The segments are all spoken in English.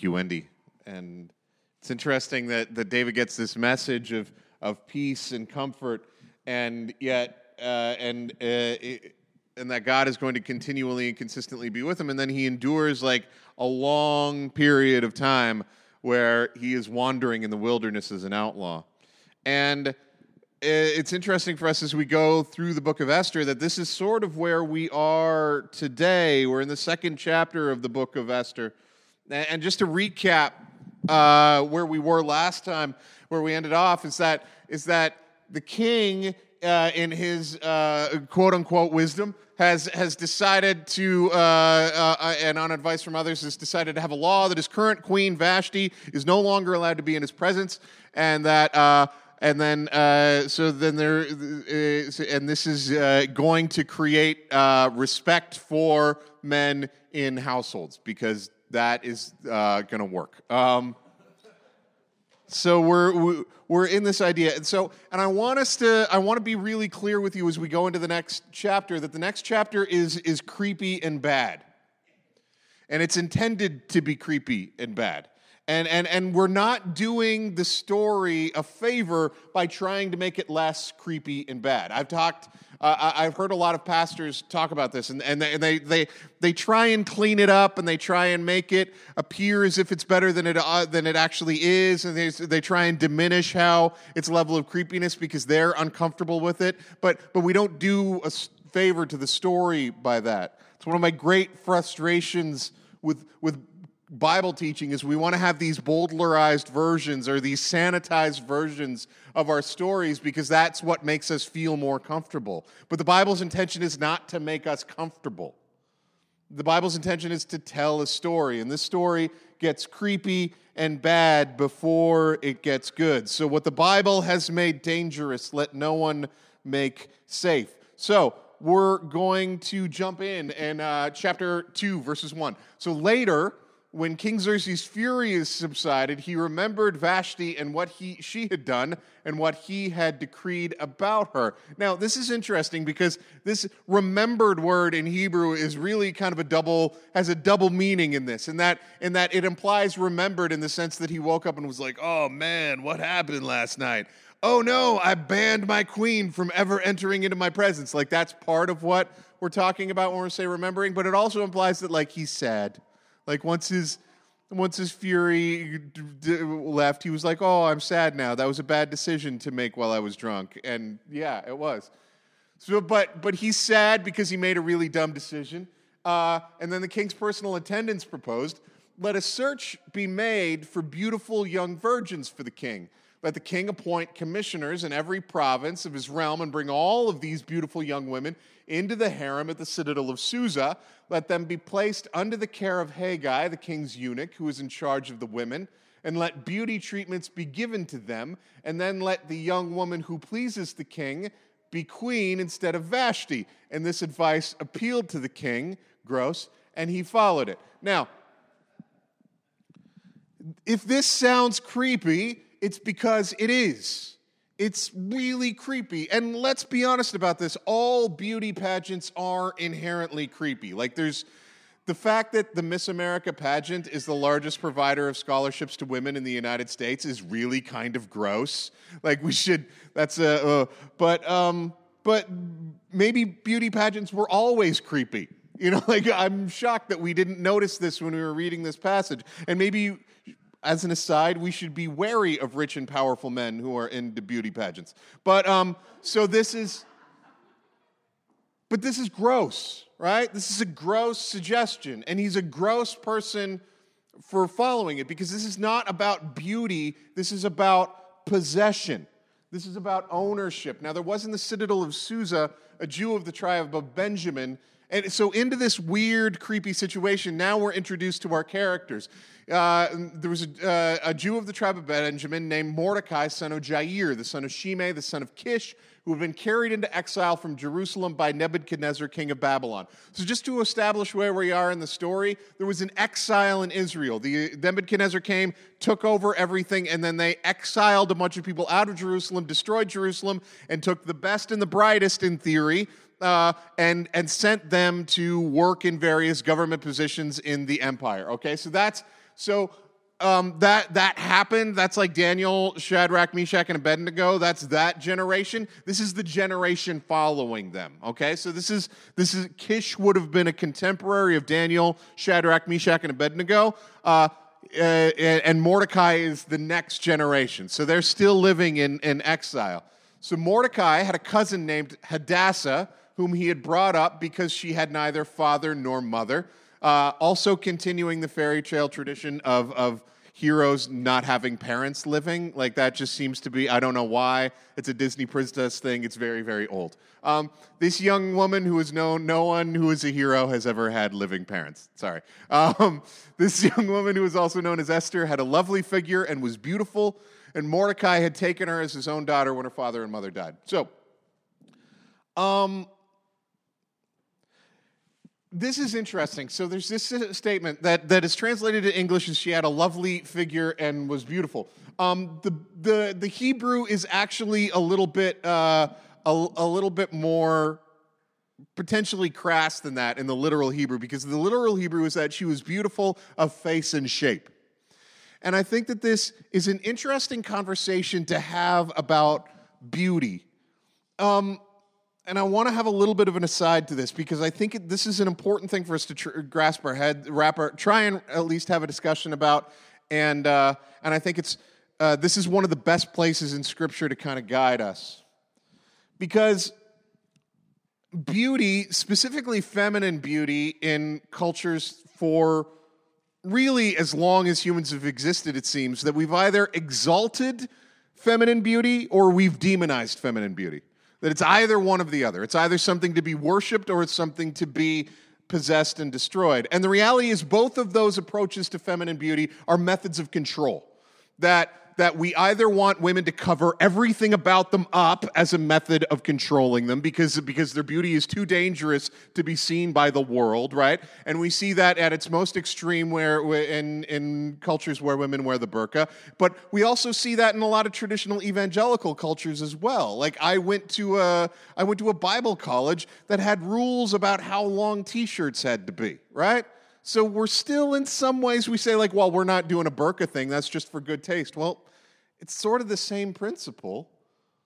you, Wendy. And it's interesting that, that David gets this message of, of peace and comfort, and yet, uh, and, uh, it, and that God is going to continually and consistently be with him. And then he endures like a long period of time where he is wandering in the wilderness as an outlaw. And it's interesting for us as we go through the book of Esther that this is sort of where we are today. We're in the second chapter of the book of Esther. And just to recap uh, where we were last time, where we ended off, is that is that the king, uh, in his uh, quote unquote wisdom, has has decided to, uh, uh, and on advice from others, has decided to have a law that his current queen Vashti is no longer allowed to be in his presence, and that uh, and then uh, so then there uh, and this is uh, going to create respect for men in households because that is uh, going to work. Um, so we're we're in this idea, and so and I want us to I want to be really clear with you as we go into the next chapter that the next chapter is is creepy and bad, and it's intended to be creepy and bad. And, and, and we're not doing the story a favor by trying to make it less creepy and bad. I've talked uh, I've heard a lot of pastors talk about this, and, and, they, they, they, they try and clean it up and they try and make it appear as if it's better than it, uh, than it actually is, and they, they try and diminish how its level of creepiness because they're uncomfortable with it. But, but we don't do a favor to the story by that. It's one of my great frustrations with, with Bible teaching is we want to have these bowdlerized versions or these sanitized versions of our stories because that's what makes us feel more comfortable. But the Bible's intention is not to make us comfortable. The Bible's intention is to tell a story, and this story gets creepy and bad before it gets good. So, what the Bible has made dangerous, let no one make safe. So, we're going to jump in in uh, chapter 2, verses 1. So, later, when King Xerxes' fury subsided, he remembered Vashti and what he, she had done and what he had decreed about her. Now, this is interesting because this remembered word in Hebrew is really kind of a double, has a double meaning in this, in that, in that it implies remembered in the sense that he woke up and was like, oh man, what happened last night? Oh no, I banned my queen from ever entering into my presence. Like that's part of what we're talking about when we say remembering, but it also implies that like he's sad like once his once his fury left, he was like, "Oh, I'm sad now. That was a bad decision to make while I was drunk." And yeah, it was. So, but but he's sad because he made a really dumb decision. Uh, and then the king's personal attendants proposed, "Let a search be made for beautiful young virgins for the king." Let the king appoint commissioners in every province of his realm and bring all of these beautiful young women into the harem at the citadel of Susa. Let them be placed under the care of Hegai, the king's eunuch, who is in charge of the women, and let beauty treatments be given to them. And then let the young woman who pleases the king be queen instead of Vashti. And this advice appealed to the king, gross, and he followed it. Now, if this sounds creepy, it's because it is. It's really creepy. And let's be honest about this all beauty pageants are inherently creepy. Like, there's the fact that the Miss America pageant is the largest provider of scholarships to women in the United States is really kind of gross. Like, we should, that's a, uh, but, um, but maybe beauty pageants were always creepy. You know, like I'm shocked that we didn't notice this when we were reading this passage. And maybe as an aside, we should be wary of rich and powerful men who are into beauty pageants. But um, so this is, but this is gross, right? This is a gross suggestion, and he's a gross person for following it because this is not about beauty. This is about possession. This is about ownership. Now, there was in the citadel of Susa a Jew of the tribe of Benjamin. And so, into this weird, creepy situation, now we're introduced to our characters. Uh, there was a, uh, a, Jew of the tribe of Benjamin named Mordecai, son of Jair, the son of Shimei, the son of Kish, who had been carried into exile from Jerusalem by Nebuchadnezzar, king of Babylon. So, just to establish where we are in the story, there was an exile in Israel. The Nebuchadnezzar came, took over everything, and then they exiled a bunch of people out of Jerusalem, destroyed Jerusalem, and took the best and the brightest, in theory, uh, and and sent them to work in various government positions in the empire. Okay, so that's so um, that that happened. That's like Daniel, Shadrach, Meshach, and Abednego. That's that generation. This is the generation following them. Okay, so this is this is Kish would have been a contemporary of Daniel, Shadrach, Meshach, and Abednego. Uh, uh, and Mordecai is the next generation. So they're still living in, in exile. So Mordecai had a cousin named Hadassah, whom he had brought up because she had neither father nor mother. Uh, also, continuing the fairy tale tradition of, of heroes not having parents living. Like that just seems to be, I don't know why. It's a Disney princess thing. It's very, very old. Um, this young woman who is known, no one who is a hero has ever had living parents. Sorry. Um, this young woman who is also known as Esther had a lovely figure and was beautiful. And Mordecai had taken her as his own daughter when her father and mother died. So, um, this is interesting. So there's this statement that, that is translated to English as she had a lovely figure and was beautiful. Um, the, the, the Hebrew is actually a little bit uh, a, a little bit more potentially crass than that in the literal Hebrew because the literal Hebrew is that she was beautiful of face and shape. And I think that this is an interesting conversation to have about beauty. Um, and I want to have a little bit of an aside to this because I think this is an important thing for us to tr- grasp our head, wrap our, try and at least have a discussion about. And uh, and I think it's uh, this is one of the best places in Scripture to kind of guide us because beauty, specifically feminine beauty, in cultures for really as long as humans have existed, it seems that we've either exalted feminine beauty or we've demonized feminine beauty. That it's either one of the other. It's either something to be worshiped or it's something to be possessed and destroyed. And the reality is, both of those approaches to feminine beauty are methods of control. That that we either want women to cover everything about them up as a method of controlling them because, because their beauty is too dangerous to be seen by the world, right? And we see that at its most extreme where in, in cultures where women wear the burqa. But we also see that in a lot of traditional evangelical cultures as well. Like I went to a, I went to a Bible college that had rules about how long t-shirts had to be, right? So we're still in some ways we say like, well, we're not doing a burqa thing. That's just for good taste. Well, it's sort of the same principle.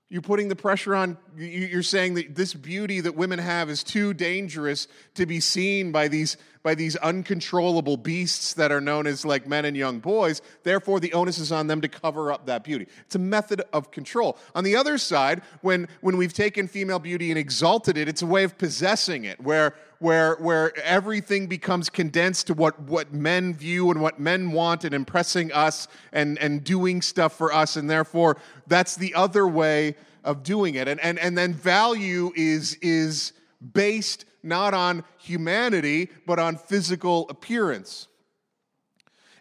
You're putting the pressure on, you're saying that this beauty that women have is too dangerous to be seen by these, by these uncontrollable beasts that are known as like men and young boys. Therefore, the onus is on them to cover up that beauty. It's a method of control. On the other side, when, when we've taken female beauty and exalted it, it's a way of possessing it, where, where, where everything becomes condensed to what, what men view and what men want and impressing us and, and doing stuff for us. And therefore, that's the other way of doing it. And, and, and then value is, is based not on humanity, but on physical appearance.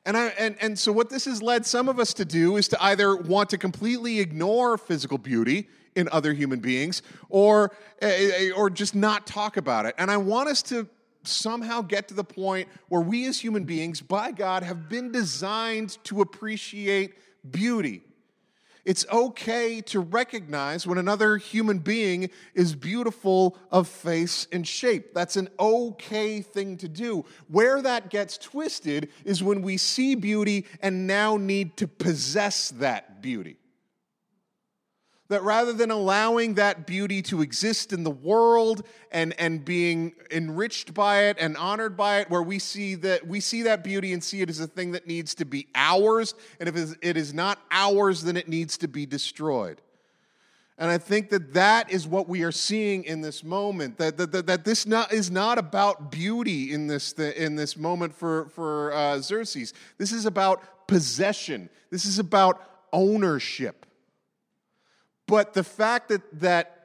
And, I, and, and so, what this has led some of us to do is to either want to completely ignore physical beauty in other human beings or, eh, or just not talk about it. And I want us to somehow get to the point where we as human beings, by God, have been designed to appreciate beauty. It's okay to recognize when another human being is beautiful of face and shape. That's an okay thing to do. Where that gets twisted is when we see beauty and now need to possess that beauty that rather than allowing that beauty to exist in the world and, and being enriched by it and honored by it, where we see that we see that beauty and see it as a thing that needs to be ours, and if it is not ours, then it needs to be destroyed. And I think that that is what we are seeing in this moment. That, that, that, that this not, is not about beauty in this, in this moment for, for uh, Xerxes. This is about possession, this is about ownership. But the fact that, that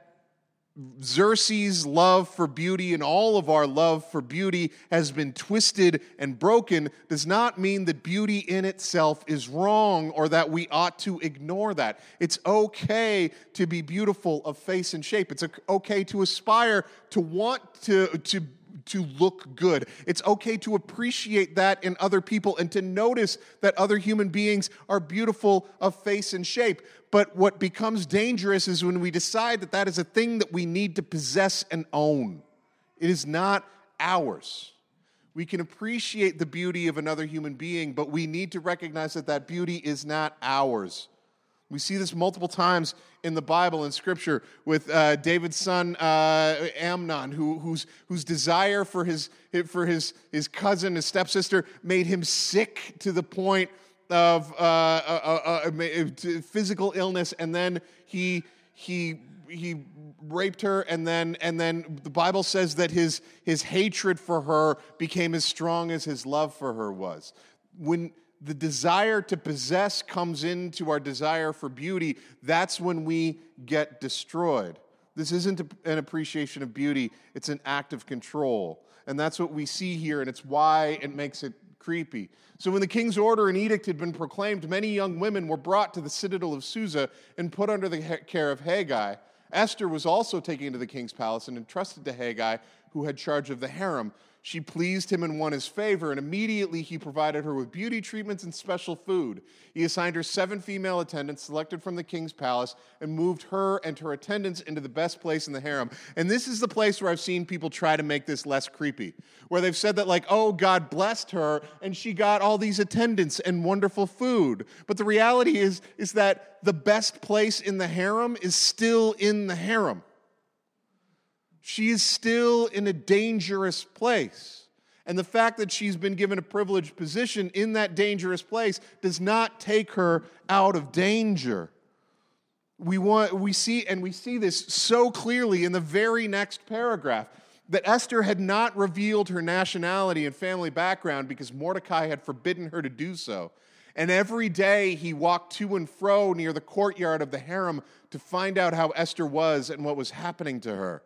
Xerxes' love for beauty and all of our love for beauty has been twisted and broken does not mean that beauty in itself is wrong or that we ought to ignore that. It's okay to be beautiful of face and shape. It's okay to aspire to want to, to to look good. It's okay to appreciate that in other people and to notice that other human beings are beautiful of face and shape. But what becomes dangerous is when we decide that that is a thing that we need to possess and own. It is not ours. We can appreciate the beauty of another human being, but we need to recognize that that beauty is not ours. We see this multiple times in the Bible and Scripture with uh, David's son uh, Amnon, who, whose, whose desire for, his, for his, his cousin, his stepsister, made him sick to the point of uh, uh, uh, uh physical illness, and then he, he he raped her and then and then the bible says that his his hatred for her became as strong as his love for her was. When the desire to possess comes into our desire for beauty that's when we get destroyed this isn't an appreciation of beauty it's an act of control and that's what we see here and it's why it makes it creepy. So, when the king's order and edict had been proclaimed, many young women were brought to the citadel of Susa and put under the care of Hegai, Esther was also taken to the king's palace and entrusted to Hegai, who had charge of the harem. She pleased him and won his favor, and immediately he provided her with beauty treatments and special food. He assigned her seven female attendants selected from the king's palace and moved her and her attendants into the best place in the harem. And this is the place where I've seen people try to make this less creepy, where they've said that, like, oh, God blessed her and she got all these attendants and wonderful food. But the reality is, is that the best place in the harem is still in the harem she is still in a dangerous place. And the fact that she's been given a privileged position in that dangerous place does not take her out of danger. We, want, we see, and we see this so clearly in the very next paragraph that Esther had not revealed her nationality and family background because Mordecai had forbidden her to do so. And every day he walked to and fro near the courtyard of the harem to find out how Esther was and what was happening to her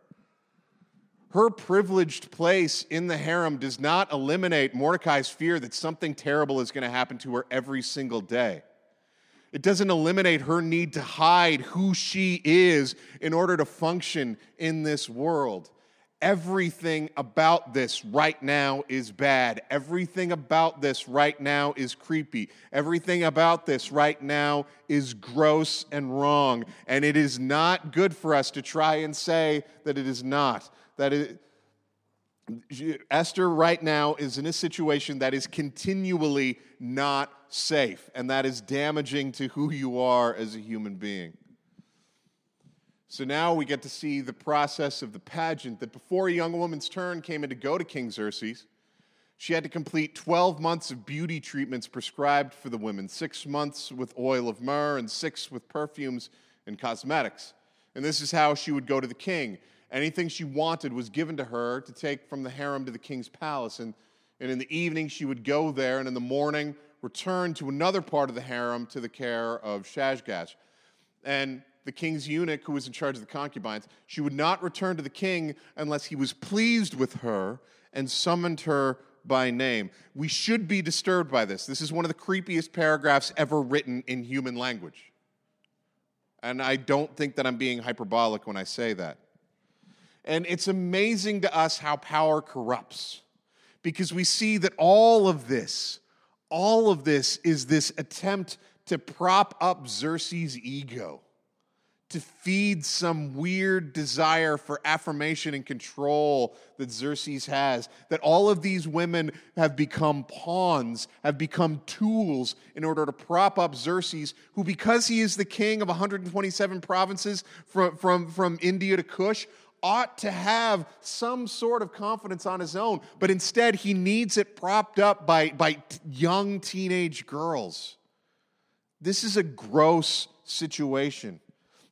her privileged place in the harem does not eliminate Mordecai's fear that something terrible is going to happen to her every single day. It doesn't eliminate her need to hide who she is in order to function in this world. Everything about this right now is bad. Everything about this right now is creepy. Everything about this right now is gross and wrong. And it is not good for us to try and say that it is not that Esther right now is in a situation that is continually not safe, and that is damaging to who you are as a human being. So now we get to see the process of the pageant that before a young woman's turn came in to go to King Xerxes, she had to complete 12 months of beauty treatments prescribed for the women six months with oil of myrrh and six with perfumes and cosmetics. And this is how she would go to the king. Anything she wanted was given to her to take from the harem to the king's palace. And, and in the evening, she would go there, and in the morning, return to another part of the harem to the care of Shaashgaz. And the king's eunuch, who was in charge of the concubines, she would not return to the king unless he was pleased with her and summoned her by name. We should be disturbed by this. This is one of the creepiest paragraphs ever written in human language. And I don't think that I'm being hyperbolic when I say that. And it's amazing to us how power corrupts because we see that all of this, all of this is this attempt to prop up Xerxes' ego, to feed some weird desire for affirmation and control that Xerxes has. That all of these women have become pawns, have become tools in order to prop up Xerxes, who, because he is the king of 127 provinces from, from, from India to Kush, ought to have some sort of confidence on his own, but instead he needs it propped up by, by young teenage girls. This is a gross situation.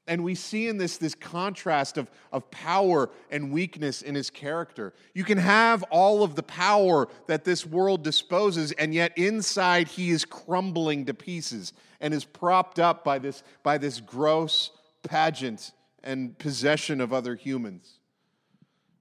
And we see in this this contrast of, of power and weakness in his character. You can have all of the power that this world disposes, and yet inside he is crumbling to pieces and is propped up by this, by this gross pageant and possession of other humans.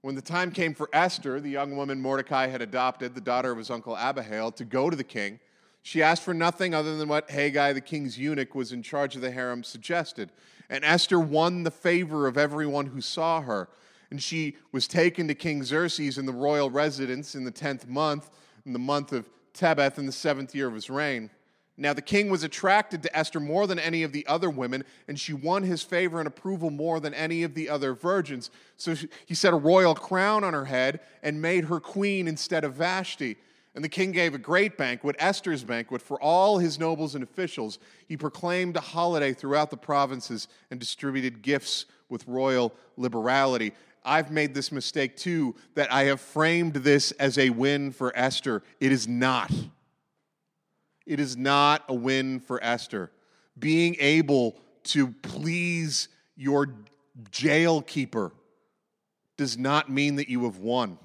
When the time came for Esther, the young woman Mordecai had adopted, the daughter of his uncle Abihail, to go to the king, she asked for nothing other than what Hegai, the king's eunuch, was in charge of the harem, suggested. And Esther won the favor of everyone who saw her. And she was taken to King Xerxes in the royal residence in the tenth month, in the month of Tebeth, in the seventh year of his reign. Now, the king was attracted to Esther more than any of the other women, and she won his favor and approval more than any of the other virgins. So he set a royal crown on her head and made her queen instead of Vashti. And the king gave a great banquet, Esther's banquet, for all his nobles and officials. He proclaimed a holiday throughout the provinces and distributed gifts with royal liberality. I've made this mistake too, that I have framed this as a win for Esther. It is not. It is not a win for Esther. Being able to please your jail keeper does not mean that you have won.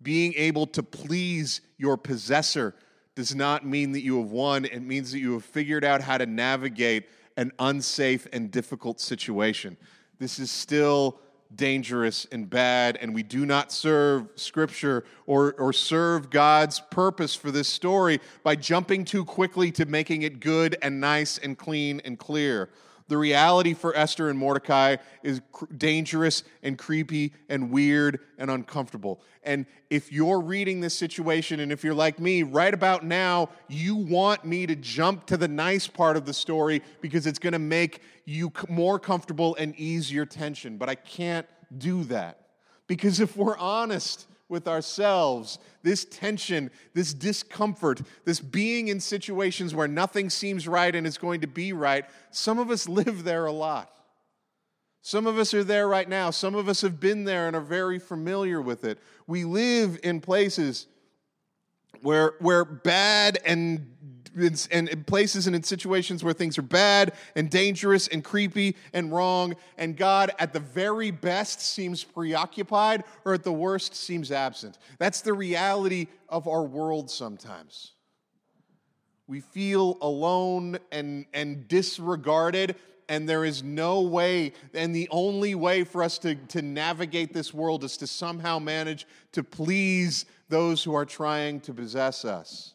Being able to please your possessor does not mean that you have won. It means that you have figured out how to navigate an unsafe and difficult situation. This is still dangerous and bad, and we do not serve Scripture or, or serve God's purpose for this story by jumping too quickly to making it good and nice and clean and clear. The reality for Esther and Mordecai is cr- dangerous and creepy and weird and uncomfortable. And if you're reading this situation, and if you're like me, right about now, you want me to jump to the nice part of the story because it's going to make you more comfortable and ease your tension. But I can't do that. Because if we're honest, with ourselves, this tension, this discomfort, this being in situations where nothing seems right and is going to be right, some of us live there a lot. Some of us are there right now. Some of us have been there and are very familiar with it. We live in places where, where bad and and in places and in situations where things are bad and dangerous and creepy and wrong, and God, at the very best, seems preoccupied, or at the worst, seems absent. That's the reality of our world sometimes. We feel alone and, and disregarded, and there is no way, and the only way for us to, to navigate this world is to somehow manage to please those who are trying to possess us.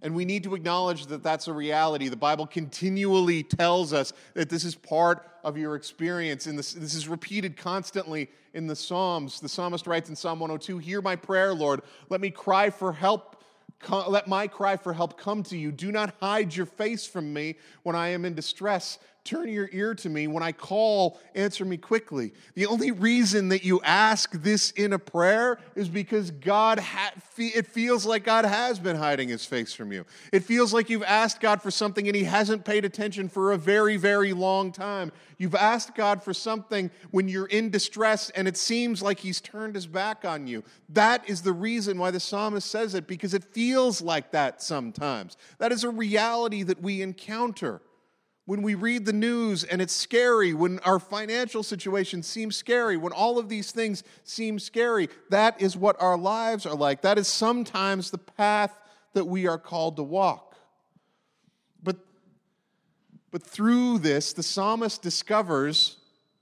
And we need to acknowledge that that's a reality. The Bible continually tells us that this is part of your experience. And this, this is repeated constantly in the Psalms. The psalmist writes in Psalm 102 Hear my prayer, Lord. Let me cry for help. Let my cry for help come to you. Do not hide your face from me when I am in distress. Turn your ear to me. When I call, answer me quickly. The only reason that you ask this in a prayer is because God, ha- it feels like God has been hiding his face from you. It feels like you've asked God for something and he hasn't paid attention for a very, very long time. You've asked God for something when you're in distress and it seems like he's turned his back on you. That is the reason why the psalmist says it, because it feels like that sometimes. That is a reality that we encounter when we read the news and it's scary, when our financial situation seems scary, when all of these things seem scary, that is what our lives are like. That is sometimes the path that we are called to walk. But, but through this, the psalmist discovers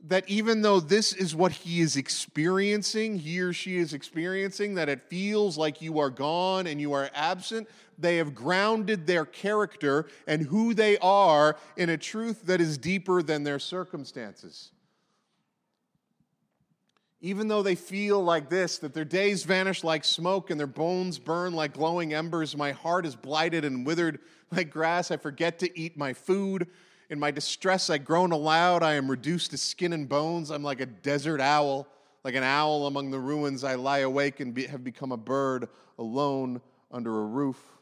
that even though this is what he is experiencing, he or she is experiencing, that it feels like you are gone and you are absent, they have grounded their character and who they are in a truth that is deeper than their circumstances. Even though they feel like this, that their days vanish like smoke and their bones burn like glowing embers, my heart is blighted and withered like grass. I forget to eat my food. In my distress, I groan aloud. I am reduced to skin and bones. I'm like a desert owl. Like an owl among the ruins, I lie awake and be, have become a bird alone under a roof.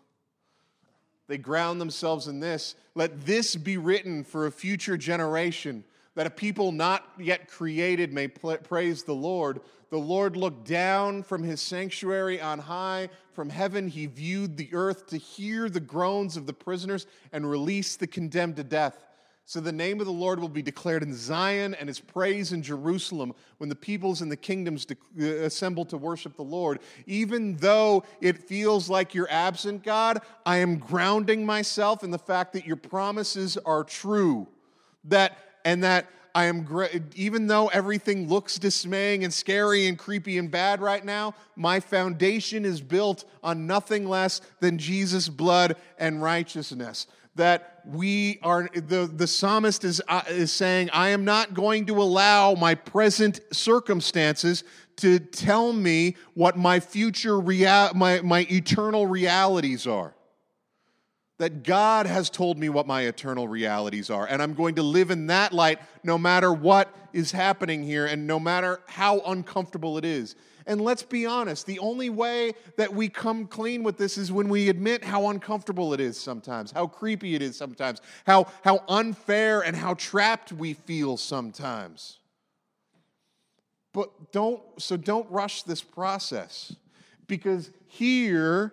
They ground themselves in this. Let this be written for a future generation, that a people not yet created may praise the Lord. The Lord looked down from his sanctuary on high. From heaven, he viewed the earth to hear the groans of the prisoners and release the condemned to death. So the name of the Lord will be declared in Zion and his praise in Jerusalem when the peoples and the kingdoms uh, assemble to worship the Lord. Even though it feels like you're absent, God, I am grounding myself in the fact that your promises are true. That and that I am even though everything looks dismaying and scary and creepy and bad right now, my foundation is built on nothing less than Jesus' blood and righteousness that we are, the, the psalmist is, uh, is saying, I am not going to allow my present circumstances to tell me what my future, rea- my, my eternal realities are. That God has told me what my eternal realities are, and I'm going to live in that light no matter what is happening here and no matter how uncomfortable it is. And let's be honest, the only way that we come clean with this is when we admit how uncomfortable it is sometimes, how creepy it is sometimes, how, how unfair and how trapped we feel sometimes. But don't, so don't rush this process because here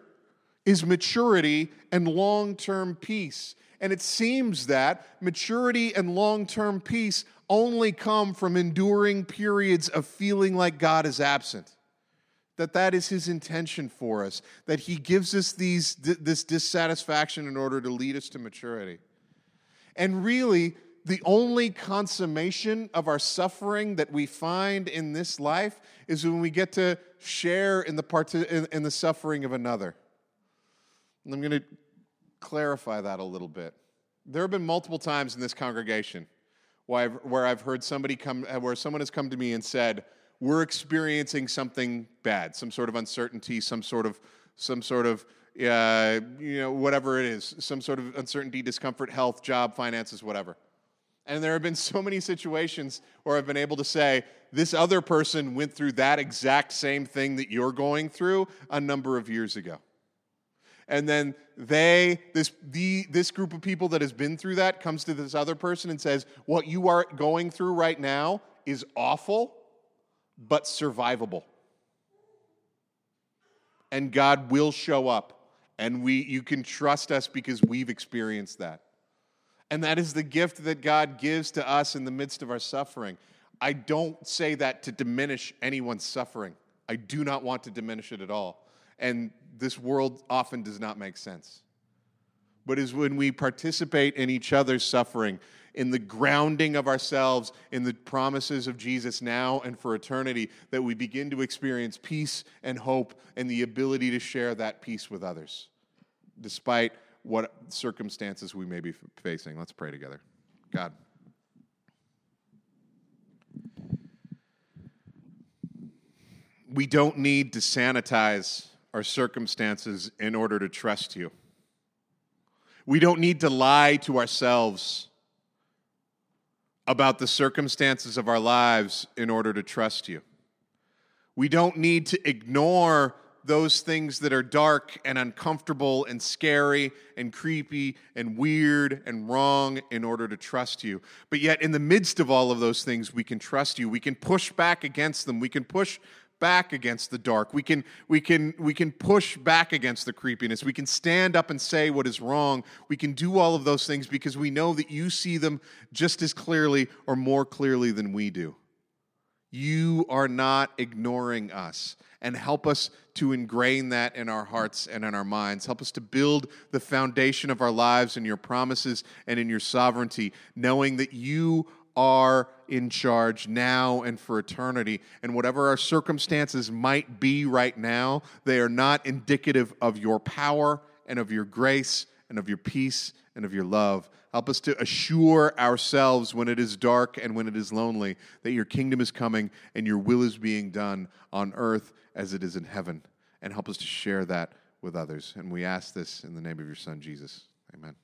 is maturity and long term peace. And it seems that maturity and long term peace only come from enduring periods of feeling like God is absent. That that is his intention for us, that he gives us these, this dissatisfaction in order to lead us to maturity. And really, the only consummation of our suffering that we find in this life is when we get to share in the, part- in, in the suffering of another. And I'm going to clarify that a little bit. There have been multiple times in this congregation where I've, where I've heard somebody come, where someone has come to me and said, "We're experiencing something bad, some sort of uncertainty, some sort of, some sort of, uh, you know, whatever it is, some sort of uncertainty, discomfort, health, job, finances, whatever." And there have been so many situations where I've been able to say, this other person went through that exact same thing that you're going through a number of years ago and then they this the this group of people that has been through that comes to this other person and says what you are going through right now is awful but survivable. And god will show up and we you can trust us because we've experienced that. And that is the gift that god gives to us in the midst of our suffering. I don't say that to diminish anyone's suffering. I do not want to diminish it at all. And this world often does not make sense. But is when we participate in each other's suffering, in the grounding of ourselves in the promises of Jesus now and for eternity, that we begin to experience peace and hope and the ability to share that peace with others, despite what circumstances we may be facing. Let's pray together. God. We don't need to sanitize our circumstances in order to trust you. We don't need to lie to ourselves about the circumstances of our lives in order to trust you. We don't need to ignore those things that are dark and uncomfortable and scary and creepy and weird and wrong in order to trust you. But yet, in the midst of all of those things, we can trust you. We can push back against them. We can push back against the dark. We can, we, can, we can push back against the creepiness. We can stand up and say what is wrong. We can do all of those things because we know that you see them just as clearly or more clearly than we do. You are not ignoring us. And help us to ingrain that in our hearts and in our minds. Help us to build the foundation of our lives in your promises and in your sovereignty, knowing that you are in charge now and for eternity. And whatever our circumstances might be right now, they are not indicative of your power and of your grace and of your peace and of your love. Help us to assure ourselves when it is dark and when it is lonely that your kingdom is coming and your will is being done on earth as it is in heaven. And help us to share that with others. And we ask this in the name of your Son, Jesus. Amen.